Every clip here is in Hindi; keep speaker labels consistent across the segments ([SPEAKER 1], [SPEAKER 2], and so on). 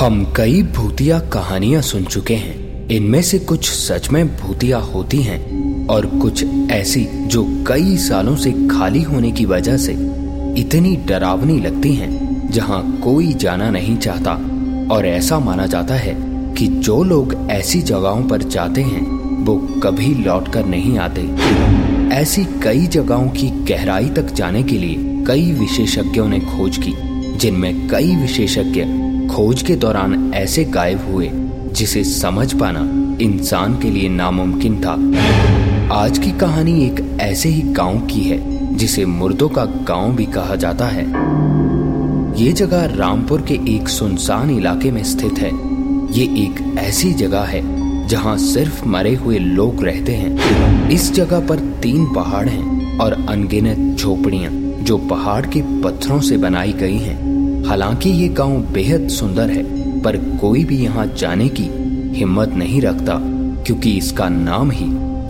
[SPEAKER 1] हम कई भूतिया कहानियाँ सुन चुके हैं। इनमें से कुछ सच में भूतिया होती हैं और कुछ ऐसी जो कई सालों से खाली होने की वजह से इतनी डरावनी लगती हैं, जहाँ कोई जाना नहीं चाहता। और ऐसा माना जाता है कि जो लोग ऐसी जगहों पर जाते हैं, वो कभी लौटकर नहीं आते। ऐसी कई जगहों की गहराई तक जाने के लिए कई विशेषज्ञों ने खोज की, जिनमें कई विशेषज्ञ खोज के दौरान ऐसे गायब हुए, जिसे समझ पाना इंसान के लिए नामुमकिन था। आज की कहानी एक ऐसे ही गाँव की है, जिसे मुर्दों का गाँव भी कहा जाता है। ये जगह रामपुर के एक सुनसान इलाके में स्थित है। ये एक ऐसी जगह है, जहाँ सिर्फ़ मरे हुए लोग रहते हैं। इस जगह पर तीन पहाड़ हैं और अनगिनत झोपड़ियाँ, जो पहाड़ के पत्थरों से बनाई गई हैं। हालाँकि ये गाँव बेहद सुंदर है, पर कोई भी यहाँ जाने की हिम्मत नहीं रखता, क्योंकि इसका नाम ही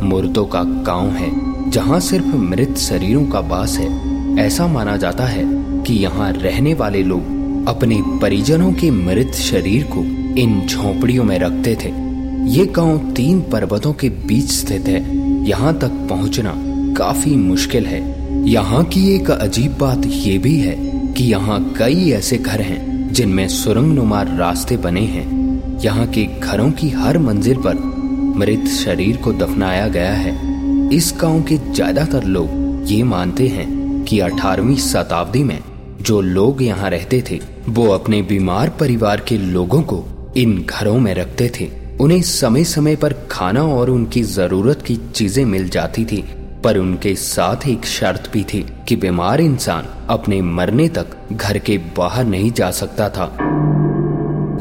[SPEAKER 1] मुर्दों का गाँव है, जहाँ सिर्फ़ मृत शरीरों का वास है। ऐसा माना जाता है कि यहाँ रहने वाले लोग अपने परिजनों के मृत शरीर को इन झोपड़ियों में रखते थे। ये गाँव तीन पर्वतों के बीच स्थित है। यहाँ तक पहुँचना काफ़ी मुश्किल है। यहाँ की एक अजीब बात ये भी है कि यहाँ कई ऐसे घर हैं जिनमें सुरंग नुमा रास्ते बने हैं। यहाँ के घरों की हर मंजिल पर मृत शरीर को दफनाया गया है। इस गाँव के ज़्यादातर लोग ये मानते हैं कि 18वीं शताब्दी में जो लोग यहाँ रहते थे, वो अपने बीमार परिवार के लोगों को इन घरों में रखते थे। उन्हें समय समय पर खाना और उनकी ज़रूरत की चीज़ें मिल जाती थी। पर उनके साथ एक शर्त भी थी कि बीमार इंसान अपने मरने तक घर के बाहर नहीं जा सकता था।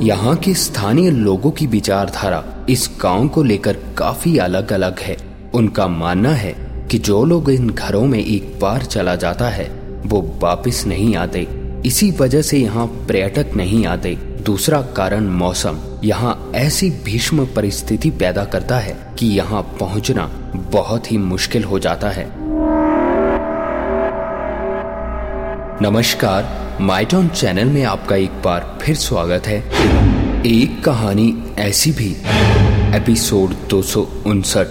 [SPEAKER 1] यहाँ के स्थानीय लोगों की विचारधारा इस गाँव को लेकर काफ़ी अलग अलग है। उनका मानना है कि जो लोग इन घरों में एक बार चला जाता है, वो वापस नहीं आते। इसी वजह से यहाँ पर्यटक नहीं आते। दूसरा कारण मौसम। यहाँ ऐसी भीष्म परिस्थिति पैदा करता है कि यहाँ पहुँचना बहुत ही मुश्किल हो जाता है। नमस्कार, माइटॉन चैनल में आपका एक बार फिर स्वागत है। एक कहानी ऐसी भी, एपिसोड दो सौ उनसठ।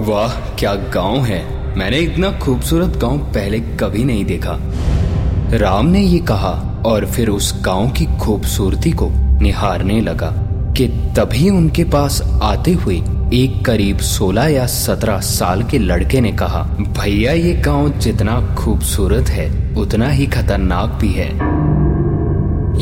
[SPEAKER 1] वाह, क्या गाँव है। मैंने इतना खूबसूरत गाँव पहले कभी नहीं देखा। राम ने ये कहा और फिर उस गाँव की खूबसूरती को निहारने लगा कि तभी उनके पास आते हुए एक करीब 16 या 17 साल के लड़के ने कहा, भैया, ये गाँव जितना खूबसूरत है, उतना ही खतरनाक भी है।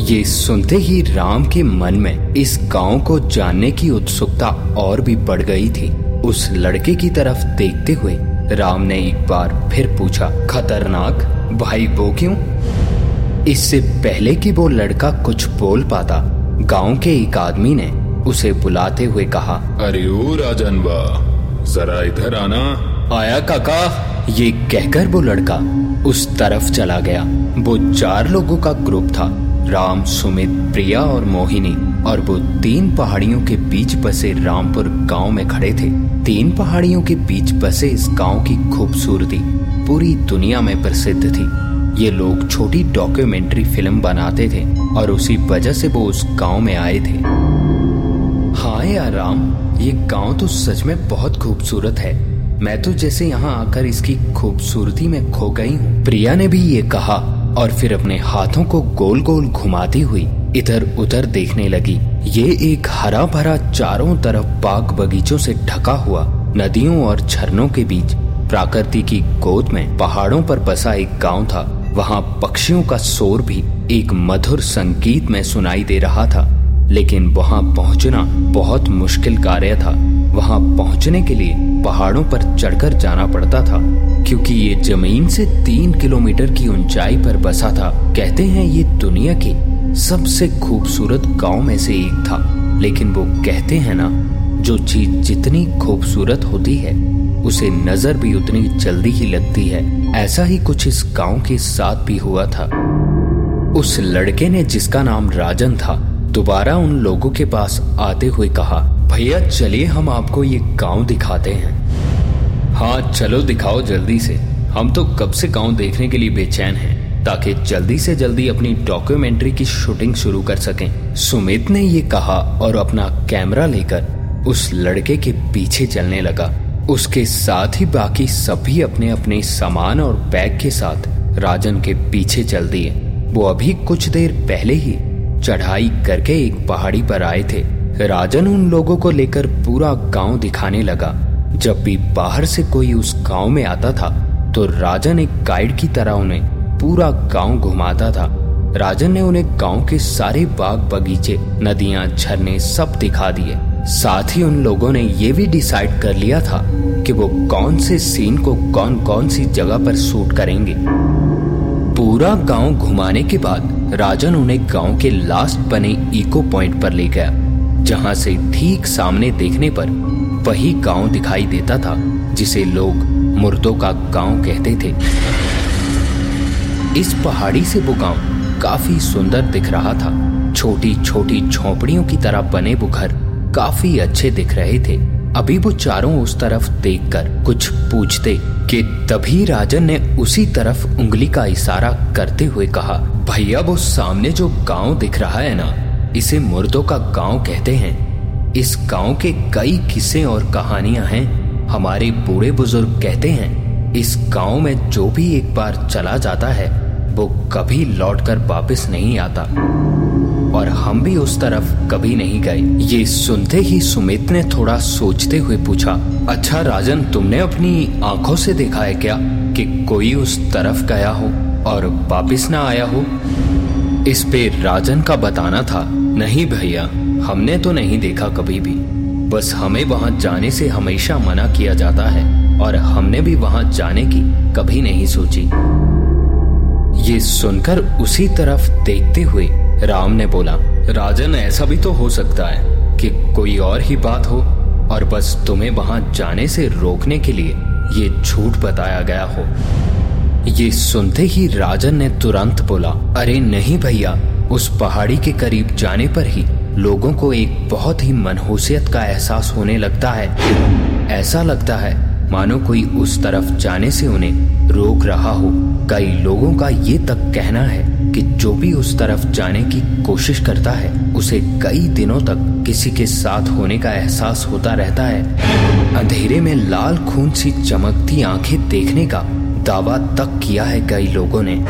[SPEAKER 1] ये सुनते ही राम के मन में इस गाँव को जानने की उत्सुकता और भी बढ़ गई थी। उस लड़के की तरफ़ देखते हुए राम ने एक बार फिर पूछा, खतरनाक? भाई, वो क्यों? इससे पहले कि वो लड़का कुछ बोल पाता गाँव के एक आदमी ने उसे बुलाते हुए कहा
[SPEAKER 2] अरे ओ राजन जरा इधर आना।
[SPEAKER 1] आया काका ये कहकर वो लड़का उस तरफ़ चला गया। वो चार लोगों का ग्रुप था राम सुमित प्रिया और मोहिनी और वो तीन पहाड़ियों के बीच बसे रामपुर गाँव में खड़े थे। तीन पहाड़ियों के बीच बसे इस गाँव की खूबसूरती पूरी दुनिया में प्रसिद्ध थी। ये लोग छोटी डॉक्यूमेंट्री फ़िल्म बनाते थे और उसी वजह से वो उस गाँव में आए थे। हाँ यार राम, ये गाँव तो सच में बहुत खूबसूरत है। मैं तो जैसे यहाँ आकर इसकी खूबसूरती में खो गई हूँ। प्रिया ने भी ये कहा और फिर अपने हाथों को गोल गोल घुमाती हुई इधर उधर देखने लगी। ये एक हरा भरा चारों तरफ़ बाग बगीचों से ढका हुआ नदियों और झरनों के बीच। प्रकृति की गोद में पहाड़ों पर बसा एक गाँव था। वहाँ पक्षियों का शोर भी एक मधुर संगीत में सुनाई दे रहा था, लेकिन वहाँ पहुँचना बहुत मुश्किल कार्य था। वहाँ पहुँचने के लिए पहाड़ों पर चढ़कर जाना पड़ता था, क्योंकि ये ज़मीन से तीन किलोमीटर की ऊंचाई पर बसा था। कहते हैं ये दुनिया के सबसे खूबसूरत गाँव में से एक था, लेकिन वो कहते हैं ना, जो चीज़ जितनी खूबसूरत होती है उसे नज़र भी उतनी जल्दी ही लगती है। ऐसा ही कुछ इस गाँव के साथ भी हुआ था। उस लड़के ने जिसका नाम राजन था, दोबारा उन लोगों के पास आते हुए कहा, भैया, चलिए हम आपको ये गाँव दिखाते हैं। हाँ चलो दिखाओ जल्दी से। हम तो कब से गाँव देखने के लिए बेचैन हैं, ताकि जल्दी से जल्दी अपनी डॉक्यूमेंट्री की शूटिंग शुरू कर सकें। सुमित ने ये कहा और अपना कैमरा लेकर उस लड़के के पीछे चलने लगा। उसके साथ ही बाकी सभी अपने अपने सामान और बैग के साथ राजन के पीछे चल दिए। वो अभी कुछ देर पहले ही चढ़ाई करके एक पहाड़ी पर आए थे। राजन उन लोगों को लेकर पूरा गाँव दिखाने लगा। जब भी बाहर से कोई उस गाँव में आता था तो राजन एक गाइड की तरह उन्हें पूरा गाँव घुमाता था। राजन ने उन्हें गाँव के सारे बाग बगीचे, नदियाँ, झरने सब दिखा दिए। साथ ही उन लोगों ने ये भी डिसाइड कर लिया था कि वो कौन से सीन को कौन कौन सी जगह पर शूट करेंगे। पूरा गाँव घुमाने के बाद राजन उन्हें गाँव के लास्ट बने इको पॉइंट पर ले गया, जहाँ से ठीक सामने देखने पर वही गाँव दिखाई देता था, जिसे लोग मुर्दों का गाँव कहते थे। इस पहाड़ी से वो गाँव काफ़ी सुंदर दिख रहा था। छोटी छोटी झोपड़ियों की तरह बने वो घर काफ़ी अच्छे दिख रहे थे। अभी वो चारों उस तरफ़ देखकर कुछ पूछते कि तभी राजन ने उसी तरफ़ उंगली का इशारा करते हुए कहा, भैया, वो सामने जो गाँव दिख रहा है ना, इसे मुर्दों का गाँव कहते हैं। इस गाँव के कई किस्से और कहानियाँ हैं, हमारे बूढ़े बुज़ुर्ग कहते हैं, इस गाँव में जो भी एक बार चला जाता है, वो कभी लौटकर वापस नहीं आता। और हम भी उस तरफ़ कभी नहीं गए। ये सुनते ही सुमित ने थोड़ा सोचते हुए पूछा अच्छा राजन, तुमने अपनी आँखों से देखा है क्या कि कोई उस तरफ़ गया हो और वापिस ना आया हो? इस पे राजन का बताना था, नहीं भैया, हमने तो नहीं देखा कभी भी। बस हमें वहाँ जाने से हमेशा मना किया जाता है और हमने भी वहाँ जाने की कभी नहीं सोची। ये सुनकर उसी तरफ़ देखते हुए राम ने बोला, राजन, ऐसा भी तो हो सकता है कि कोई और ही बात हो और बस तुम्हें वहाँ जाने से रोकने के लिए ये झूठ बताया गया हो। ये सुनते ही राजन ने तुरंत बोला, अरे नहीं भैया, उस पहाड़ी के करीब जाने पर ही लोगों को एक बहुत ही मनहूसियत का एहसास होने लगता है। ऐसा लगता है मानो कोई उस तरफ़ जाने से उन्हें रोक रहा हो। कई लोगों का ये तक कहना है कि जो भी उस तरफ़ जाने की कोशिश करता है, उसे कई दिनों तक किसी के साथ होने का एहसास होता रहता है। अंधेरे में लाल खून सी चमकती आँखें देखने का दावा तक किया है कई लोगों ने।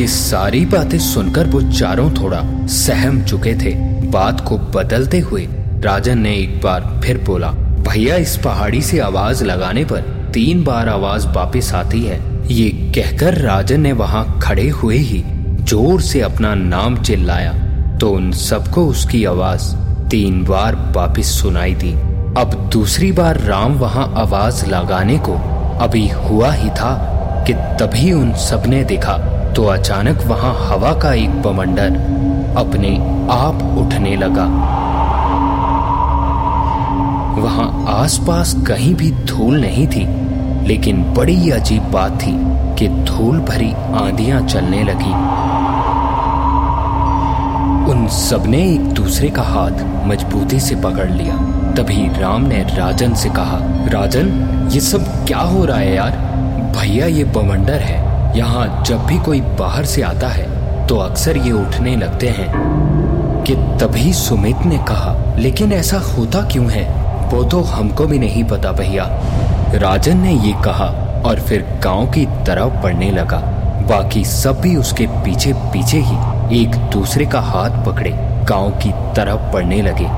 [SPEAKER 1] ये सारी बातें सुनकर वो चारों थोड़ा सहम चुके थे। बात को बदलते हुए राजन ने एक बार फिर बोला भैया, इस पहाड़ी से आवाज़ लगाने पर तीन बार आवाज़ वापिस आती है। ये कहकर राजन ने वहाँ खड़े हुए ही ज़ोर से अपना नाम चिल्लाया तो उन सबको उसकी आवाज़ तीन बार वापिस सुनाई दी। अब दूसरी बार राम वहाँ आवाज़ लगाने को अभी हुआ ही था कि तभी उन सबने देखा तो अचानक वहाँ हवा का एक बमंडर अपने आप उठने लगा। वहाँ आसपास कहीं भी धूल नहीं थी, लेकिन बड़ी अजीब बात थी कि धूल भरी आंधियाँ चलने लगी। उन सबने एक दूसरे का हाथ मजबूती से पकड़ लिया। तभी राम ने राजन से कहा, राजन, ये सब क्या हो रहा है यार? भैया, ये बवंडर है। यहाँ जब भी कोई बाहर से आता है तो अक्सर ये उठने लगते हैं। कि तभी सुमित ने कहा, लेकिन ऐसा होता क्यों है? वो तो हमको भी नहीं पता भैया। राजन ने ये कहा और फिर गाँव की तरफ़ बढ़ने लगा। बाकी सब भी उसके पीछे पीछे ही एक दूसरे का हाथ पकड़े गाँव की तरफ़ बढ़ने लगे।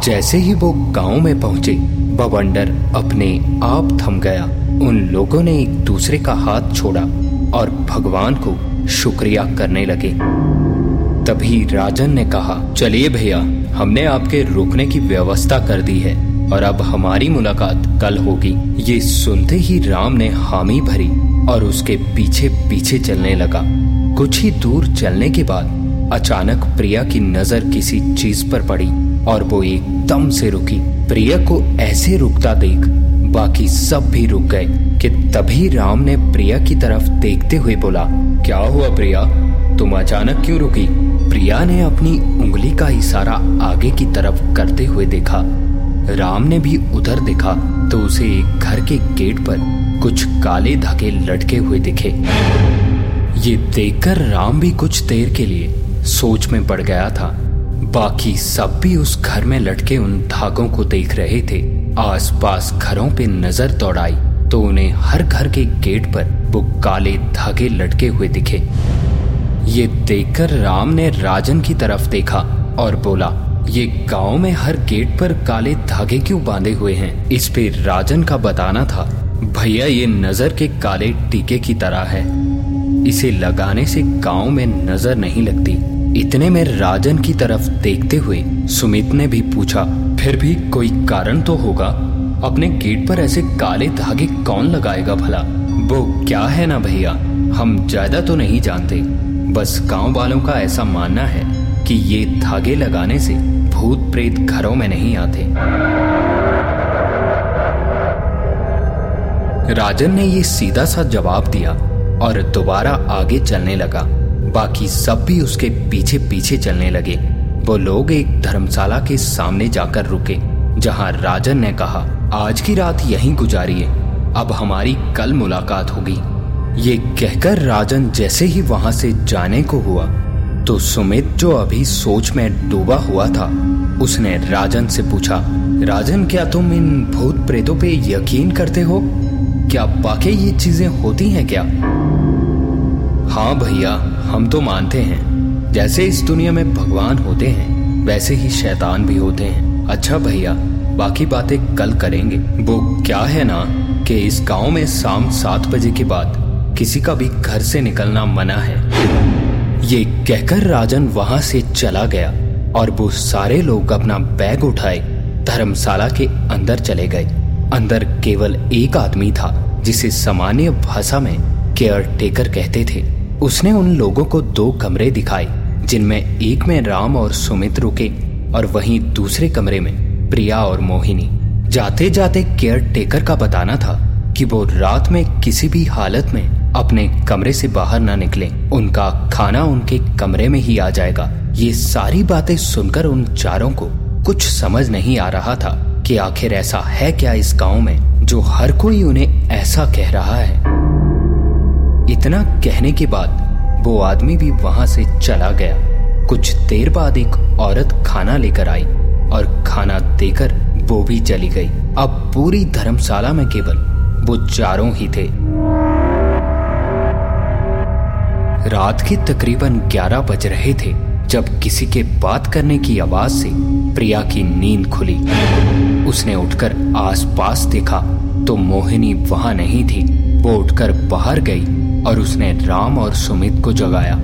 [SPEAKER 1] जैसे ही वो गाँव में पहुँचे, बवंडर अपने आप थम गया। उन लोगों ने एक दूसरे का हाथ छोड़ा और भगवान को शुक्रिया करने लगे। तभी राजन ने कहा, चलिए भैया हमने आपके रुकने की व्यवस्था कर दी है और अब हमारी मुलाकात कल होगी। ये सुनते ही राम ने हामी भरी और उसके पीछे पीछे चलने लगा। कुछ ही दूर चलने के बाद अचानक प्रिया की नज़र किसी चीज़ पर पड़ी और वो एकदम से रुकी। प्रिया को ऐसे रुकता देख बाकी सब भी रुक गए कि तभी राम ने प्रिया की तरफ़ देखते हुए बोला, क्या हुआ प्रिया? तुम अचानक क्यों रुकी? प्रिया ने अपनी उंगली का इशारा आगे की तरफ़ करते हुए देखा। राम ने भी उधर देखा तो उसे एक घर के गेट पर कुछ काले धागे लटके हुए दिखे। ये देखकर राम भी कुछ देर के लिए सोच में पड़ गया था। बाकी सब भी उस घर में लटके उन धागों को देख रहे थे। आसपास घरों पे नज़र दौड़ाई तो उन्हें हर घर के गेट पर वो काले धागे लटके हुए दिखे। ये देखकर राम ने राजन की तरफ़ देखा और बोला, ये गाँव में हर गेट पर काले धागे क्यों बांधे हुए हैं? इस पे राजन का बताना था, भैया, ये नज़र के काले टीके की तरह है। इसे लगाने से गाँव में नज़र नहीं लगती। इतने में राजन की तरफ़ देखते हुए सुमित ने भी पूछा, फिर भी कोई कारण तो होगा? अपने गेट पर ऐसे काले धागे कौन लगाएगा भला? वो क्या है ना भैया? हम ज़्यादा तो नहीं जानते। बस गाँव वालों का ऐसा मानना है कि ये धागे लगाने से भूत प्रेत घरों में नहीं आते। राजन ने ये सीधा सा जवाब दिया और दोबारा आगे चलने लगा। बाकी सब भी उसके पीछे पीछे चलने लगे। वो लोग एक धर्मशाला के सामने जाकर रुके, जहाँ राजन ने कहा, आज की रात यहीं गुजारिए। अब हमारी कल मुलाकात होगी। ये कहकर राजन जैसे ही वहाँ से जाने को हुआ तो सुमित जो अभी सोच में डूबा हुआ था, उसने राजन से पूछा, राजन, क्या तुम इन भूत प्रेतों पे यकीन करते हो? क्या वाकई ये चीज़ें होती हैं क्या? हाँ भैया, हम तो मानते हैं। जैसे इस दुनिया में भगवान होते हैं, वैसे ही शैतान भी होते हैं। अच्छा भैया, बाकी बातें कल करेंगे। वो क्या है ना, कि इस गाँव में शाम सात बजे के बाद किसी का भी घर से निकलना मना है। ये कहकर राजन वहाँ से चला गया और वो सारे लोग अपना बैग उठाए, धर्मशाला के अंदर चले गए। अंदर केवल एक आदमी था, जिसे सामान्य भाषा में केयर टेकर कहते थे। उसने उन लोगों को दो कमरे दिखाए, जिनमें एक में राम और सुमित रुके और वहीं दूसरे कमरे में प्रिया और मोहिनी। जाते जाते केयर टेकर का बताना था कि वो रात में किसी भी हालत में अपने कमरे से बाहर ना निकले। उनका खाना उनके कमरे में ही आ जाएगा। ये सारी बातें सुनकर उन चारों को कुछ समझ नहीं आ रहा था कि आखिर ऐसा है क्या इस गाँव में, जो हर कोई उन्हें ऐसा कह रहा है। इतना कहने के बाद वो आदमी भी वहाँ से चला गया। कुछ देर बाद एक औरत खाना लेकर आई और खाना देकर वो भी चली गई। अब पूरी धर्मशाला में केवल वो चारों ही थे। रात के तकरीबन 11 बज रहे थे, जब किसी के बात करने की आवाज़ से प्रिया की नींद खुली। उसने उठकर आसपास देखा तो मोहिनी वहाँ नहीं थी। वो उठकर बाहर गई और उसने राम और सुमित को जगाया।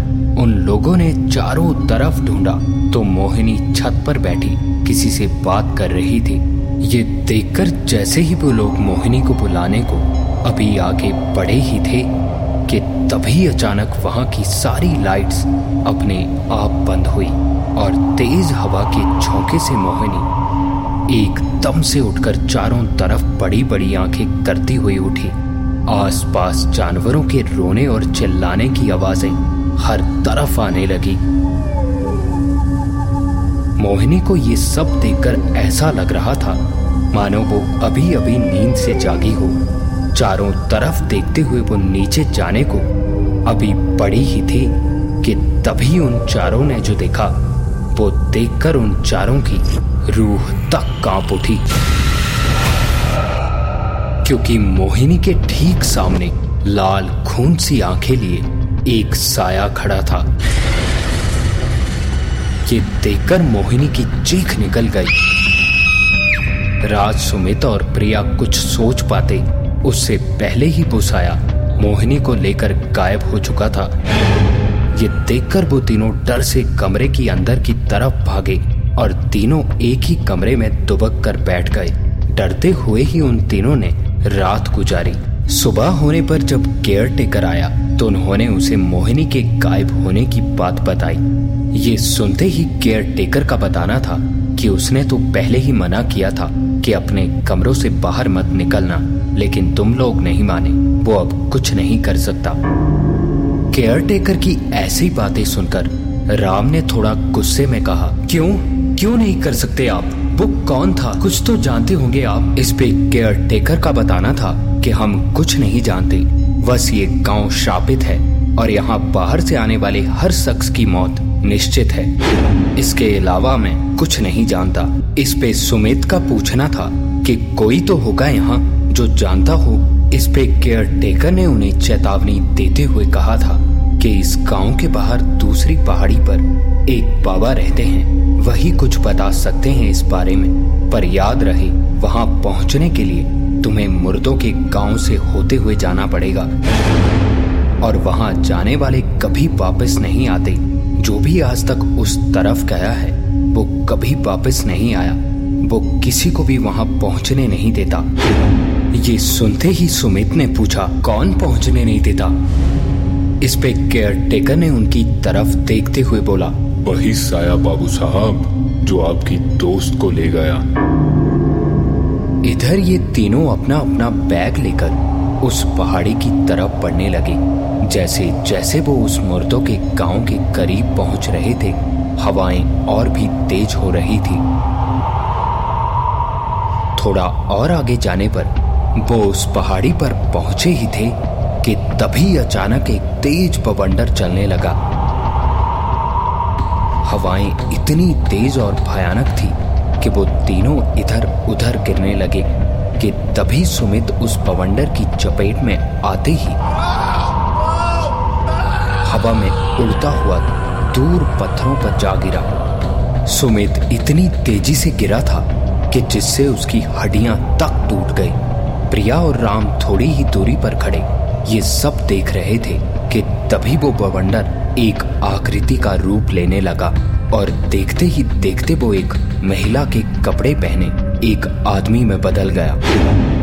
[SPEAKER 1] उन लोगों ने चारों तरफ़ ढूंढा तो मोहिनी छत पर बैठी, किसी से बात कर रही थी। ये देखकर जैसे ही वो लोग मोहिनी को बुलाने को, अभी आगे बढ़े ही थे। कि तभी अचानक वहाँ की सारी लाइट्स अपने आप बंद हुई और तेज हवा के झोंके से मोहिनी एकदम से उठकर चारों तरफ़ बड़ी बड़ी आँखें करती हुई उठी। आसपास जानवरों के रोने और चिल्लाने की आवाज़ें हर तरफ़ आने लगी। मोहिनी को ये सब देखकर ऐसा लग रहा था मानो वो अभी अभी नींद से जागी हो। चारों तरफ़ देखते हुए वो नीचे जाने को अभी पड़ी ही थी कि तभी उन चारों ने जो देखा, वो देखकर उन चारों की रूह तक काँप उठी। क्योंकि मोहिनी के ठीक सामने लाल खून सी आँखें लिए एक साया खड़ा था। ये देखकर मोहिनी की चीख निकल गई। राज, सुमित और प्रिया कुछ सोच पाते उससे पहले ही वो साया मोहिनी को लेकर गायब हो चुका था। ये देखकर वो तीनों डर से कमरे की अंदर की तरफ़ भागे और तीनों एक ही कमरे में दुबक कर बैठ गए। डरते हुए ही उन तीनों ने रात गुजारी। सुबह होने पर जब केयर टेकर आया तो उन्होंने उसे मोहिनी के गायब होने की बात बताई। ये सुनते ही केयर टेकर का बताना था कि उसने तो पहले ही मना किया था। कि अपने कमरों से बाहर मत निकलना, लेकिन तुम लोग नहीं माने, वो अब कुछ नहीं कर सकता। केयर टेकर की ऐसी बातें सुनकर राम ने थोड़ा गुस्से में कहा, क्यों? क्यों नहीं कर सकते आप? वो कौन था? कुछ तो जानते होंगे आप। इस पे केयर टेकर का बताना था कि हम कुछ नहीं जानते। बस ये गाँव श्रापित है और यहाँ बाहर से आने वाले हर शख्स की मौत निश्चित है। इसके अलावा मैं कुछ नहीं जानता। इस पे सुमित का पूछना था कि कोई तो होगा यहाँ जो जानता हो। इस पे केयर टेकर ने उन्हें चेतावनी देते हुए कहा था कि इस गाँव के बाहर दूसरी पहाड़ी पर एक बाबा रहते हैं। वही कुछ बता सकते हैं इस बारे में। पर याद रहे, वहाँ पहुँचने के लिए तुम्हें मुर्दों के गाँव से होते हुए जाना पड़ेगा। और वहाँ जाने वाले कभी वापस नहीं आते। जो भी आज तक उस तरफ़ गया है वो कभी वापस नहीं आया। वो किसी को भी वहाँ पहुँचने नहीं देता। ये सुनते ही सुमित ने पूछा कौन पहुँचने नहीं देता? इस पे केयर टेकर ने उनकी तरफ़ देखते हुए बोला
[SPEAKER 2] वही साया बाबू साहब जो आपकी दोस्त को ले गया।
[SPEAKER 1] इधर ये तीनों अपना अपना बैग लेकर उस पहाड़ी की तरफ़ बढ़ने लगे। जैसे जैसे वो उस मुर्दों के गाँव के करीब पहुँच रहे थे, हवाएँ और भी तेज हो रही थी। थोड़ा और आगे जाने पर वो उस पहाड़ी पर पहुँचे ही थे कि तभी अचानक एक तेज बवंडर चलने लगा। हवाएँ इतनी तेज और भयानक थी कि वो तीनों इधर उधर गिरने लगे। कि तभी सुमित उस पवंडर की चपेट में आते ही हवा में उड़ता हुआ दूर पत्थरों पर जा गिरा। सुमित इतनी तेज़ी से गिरा था कि जिससे उसकी हड्डियाँ तक टूट गई। प्रिया और राम थोड़ी ही दूरी पर खड़े। ये सब देख रहे थे कि तभी वो बवंडर एक आकृति का रूप लेने लगा और देखते ही देखते वो एक महिला के कपड़े पहने। एक आदमी में बदल गया।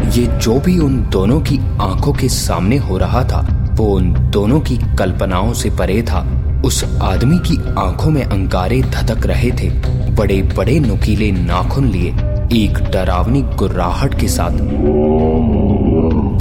[SPEAKER 1] ये जो भी उन दोनों की आँखों के सामने हो रहा था, वो उन दोनों की कल्पनाओं से परे था। उस आदमी की आँखों में अंगारे धधक रहे थे। बड़े बड़े नुकीले नाखून लिए, एक डरावनी गुर्राहट के साथ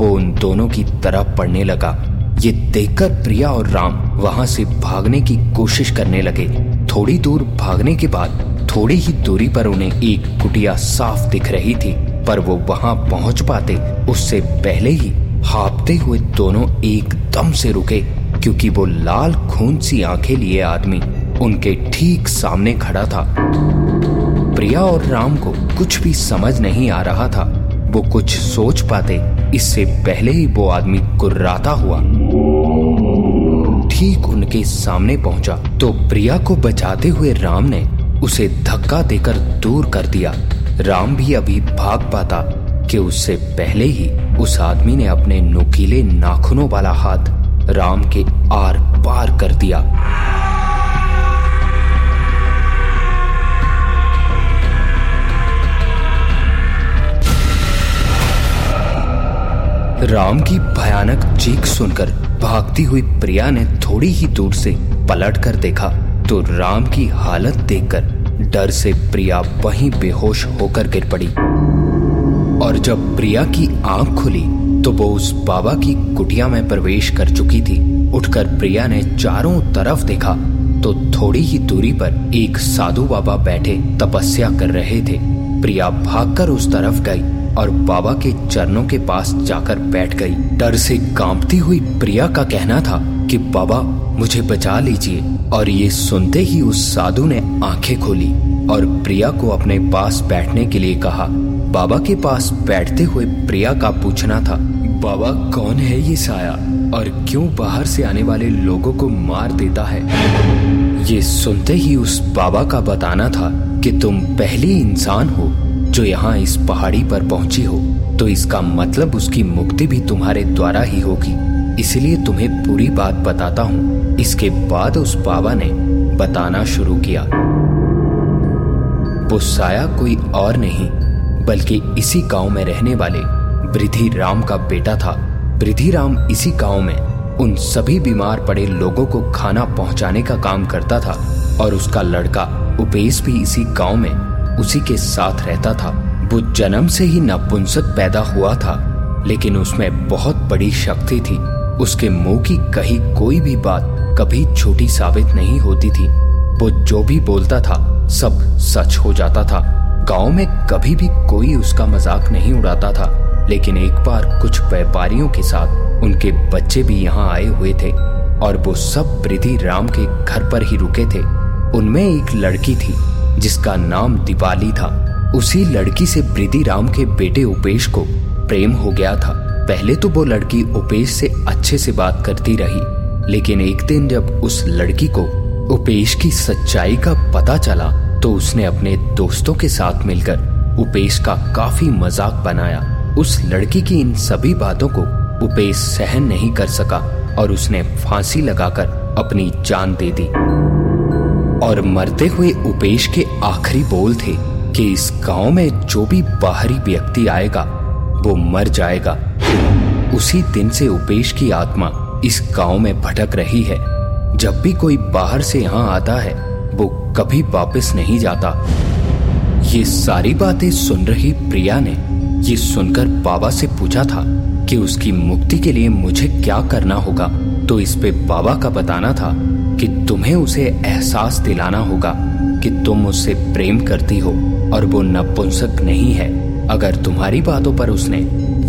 [SPEAKER 1] वो उन दोनों की तरफ़ पड़ने लगा। ये देखकर प्रिया और राम वहाँ से भागने की कोशिश करने लगे। थोड़ी दूर भागने के बाद थोड़ी ही दूरी पर उन्हें एक कुटिया साफ़ दिख रही थी, पर वो वहाँ पहुँच पाते, उससे पहले ही हापते हुए दोनों एकदम से रुके, क्योंकि वो लाल खून सी आँखें लिए आदमी उनके ठीक सामने खड़ा था। प्रिया और राम को कुछ भी समझ नहीं आ रहा था। वो कुछ सोच पाते, इससे पहले ही वो आदमी कुर्राता हुआ ठीक उनके सामने पहुँचा। तो प्रिया को बचाते हुए राम ने उसे धक्का देकर दूर कर दिया। राम भी अभी भाग पाता कि उससे पहले ही उस आदमी ने अपने नुकीले नाखूनों वाला हाथ राम के आर पार कर दिया। राम की भयानक चीख सुनकर भागती हुई प्रिया ने थोड़ी ही दूर से पलट कर देखा। तो राम की हालत देखकर डर से प्रिया वहीं बेहोश होकर गिर पड़ी। और जब प्रिया की आँख खुली तो वो उस बाबा की कुटिया में प्रवेश कर चुकी थी। उठकर प्रिया ने चारों तरफ़ देखा तो थोड़ी ही दूरी पर एक साधु बाबा बैठे तपस्या कर रहे थे। प्रिया भागकर उस तरफ़ गई। और बाबा के चरणों के पास जाकर बैठ गई। डर से कांपती हुई प्रिया का कहना था कि, बाबा, मुझे बचा लीजिए। और ये सुनते ही उस साधु ने आँखें खोली और प्रिया को अपने पास बैठने के लिए कहा। बाबा के पास बैठते हुए प्रिया का पूछना था, बाबा, कौन है ये साया? और क्यों बाहर से आने वाले लोगों को मार देता है? ये सुनते ही उस बाबा का बताना था कि, तुम पहली इंसान हो जो यहाँ इस पहाड़ी पर पहुँची हो तो इसका मतलब उसकी मुक्ति भी तुम्हारे द्वारा ही होगी। इसलिए तुम्हें पूरी बात बताता हूँ। इसके बाद उस बाबा ने बताना शुरू किया। वो साया कोई और नहीं, बल्कि इसी गाँव में रहने वाले वृद्धि राम का बेटा था। वृद्धि राम इसी गाँव में उन सभी बीमार पड़े लोगों को खाना पहुँचाने का काम करता था, और उसका लड़का उपेश भी इसी गाँव में उसी के साथ रहता था। वो जन्म से ही नपुंसक पैदा हुआ था, लेकिन उसमें बहुत बड़ी शक्ति थी। उसके मुँह की कही कोई भी बात कभी छोटी साबित नहीं होती थी। वो जो भी बोलता था, सब सच हो जाता था। गाँव में कभी भी कोई उसका मज़ाक नहीं उड़ाता था, लेकिन एक बार कुछ व्यापारियों के साथ उनके बच्चे भी यहाँ आए हुए थे, और वो सब प्रीति राम के घर पर ही रुके थे। उनमें एक लड़की थी जिसका नाम दिवाली था, उसी लड़की से प्रीति राम के बेटे उपेश को प्रेम हो गया था। पहले तो वो लड़की उपेश से अच्छे से बात करती रही, लेकिन एक दिन जब उस लड़की को उपेश की सच्चाई का पता चला तो उसने अपने दोस्तों के साथ मिलकर उपेश का काफ़ी मज़ाक बनाया। उस लड़की की इन सभी बातों को उपेश सहन नहीं कर सका और उसने फांसी लगाकर अपनी जान दे दी। और मरते हुए उपेश के आखिरी बोल थे कि इस गाँव में जो भी बाहरी व्यक्ति आएगा, वो मर जाएगा। उसी दिन से उपेश की आत्मा इस गाँव में भटक रही है। जब भी कोई बाहर से यहाँ आता है, वो कभी वापस नहीं जाता। ये सारी बातें सुन रही प्रिया ने ये सुनकर बाबा से पूछा था कि उसकी मुक्ति के लिए मुझे क्या करना होगा तो इस पे बाबा का बताना था। कि तुम्हें उसे एहसास दिलाना होगा कि तुम उससे प्रेम करती हो और वो नपुंसक नहीं है। अगर तुम्हारी बातों पर उसने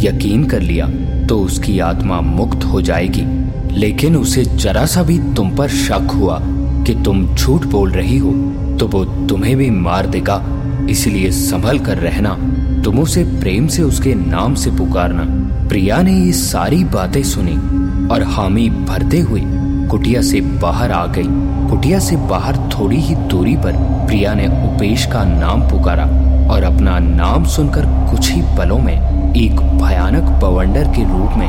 [SPEAKER 1] यकीन कर लिया तो उसकी आत्मा मुक्त हो जाएगी। लेकिन उसे जरा सा भी तुम पर शक हुआ कि तुम झूठ बोल रही हो तो वो तुम्हें भी मार देगा। इसलिए संभल कर रहना। तुम उसे प्रेम से उसके नाम से पुकारना। प्रिया ने ये सारी बातें सुनी और हामी भरते हुए कुटिया से बाहर आ गई। कुटिया से बाहर थोड़ी ही दूरी पर प्रिया ने उपेश का नाम पुकारा और अपना नाम सुनकर कुछ ही पलों में एक भयानक बवंडर के रूप में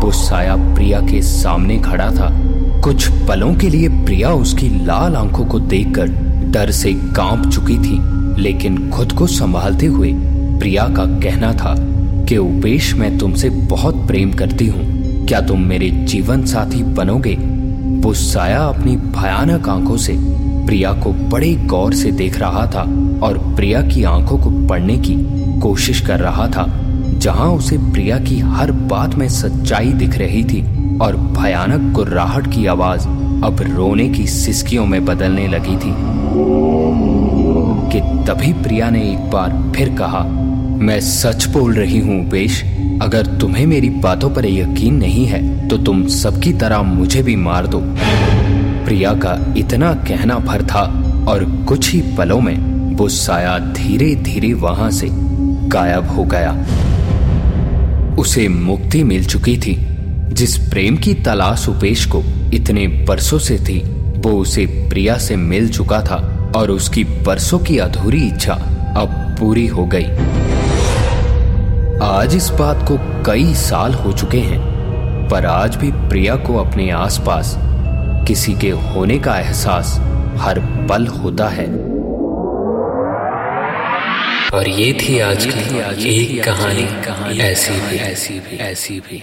[SPEAKER 1] वो साया प्रिया के सामने खड़ा था। कुछ पलों के लिए प्रिया उसकी लाल आँखों को देखकर डर से काँप चुकी थी, लेकिन खुद को संभालते हुए प्रिया का कहना था कि उपेश, मैं तुमसे बहुत प्रेम करती हूँ। क्या तुम मेरे जीवन साथी बनोगे? वो साया अपनी भयानक आँखों से प्रिया को बड़े गौर से देख रहा था और प्रिया की आँखों को पढ़ने की कोशिश कर रहा था, जहाँ उसे प्रिया की हर बात में सच्चाई दिख रही थी और भयानक गुर्राहट की आवाज़ अब रोने की सिसकियों में बदलने लगी थी। कि तभी प्रिया ने एक बार फिर कहा मैं सच बोल रही हूँ उपेश, अगर तुम्हें मेरी बातों पर यकीन नहीं है तो तुम सबकी तरह मुझे भी मार दो। प्रिया का इतना कहना भर था, और कुछ ही पलों में वो साया धीरे धीरे वहाँ से गायब हो गया। उसे मुक्ति मिल चुकी थी। जिस प्रेम की तलाश उपेश को इतने बरसों से थी, वो उसे प्रिया से मिल चुका था, और उसकी बरसों की अधूरी इच्छा अब पूरी हो गई। आज इस बात को कई साल हो चुके हैं, पर आज भी प्रिया को अपने आसपास किसी के होने का एहसास हर पल होता है।
[SPEAKER 3] और ये थी आज की एक कहानी, ऐसी भी ऐसी भी। ऐसी भी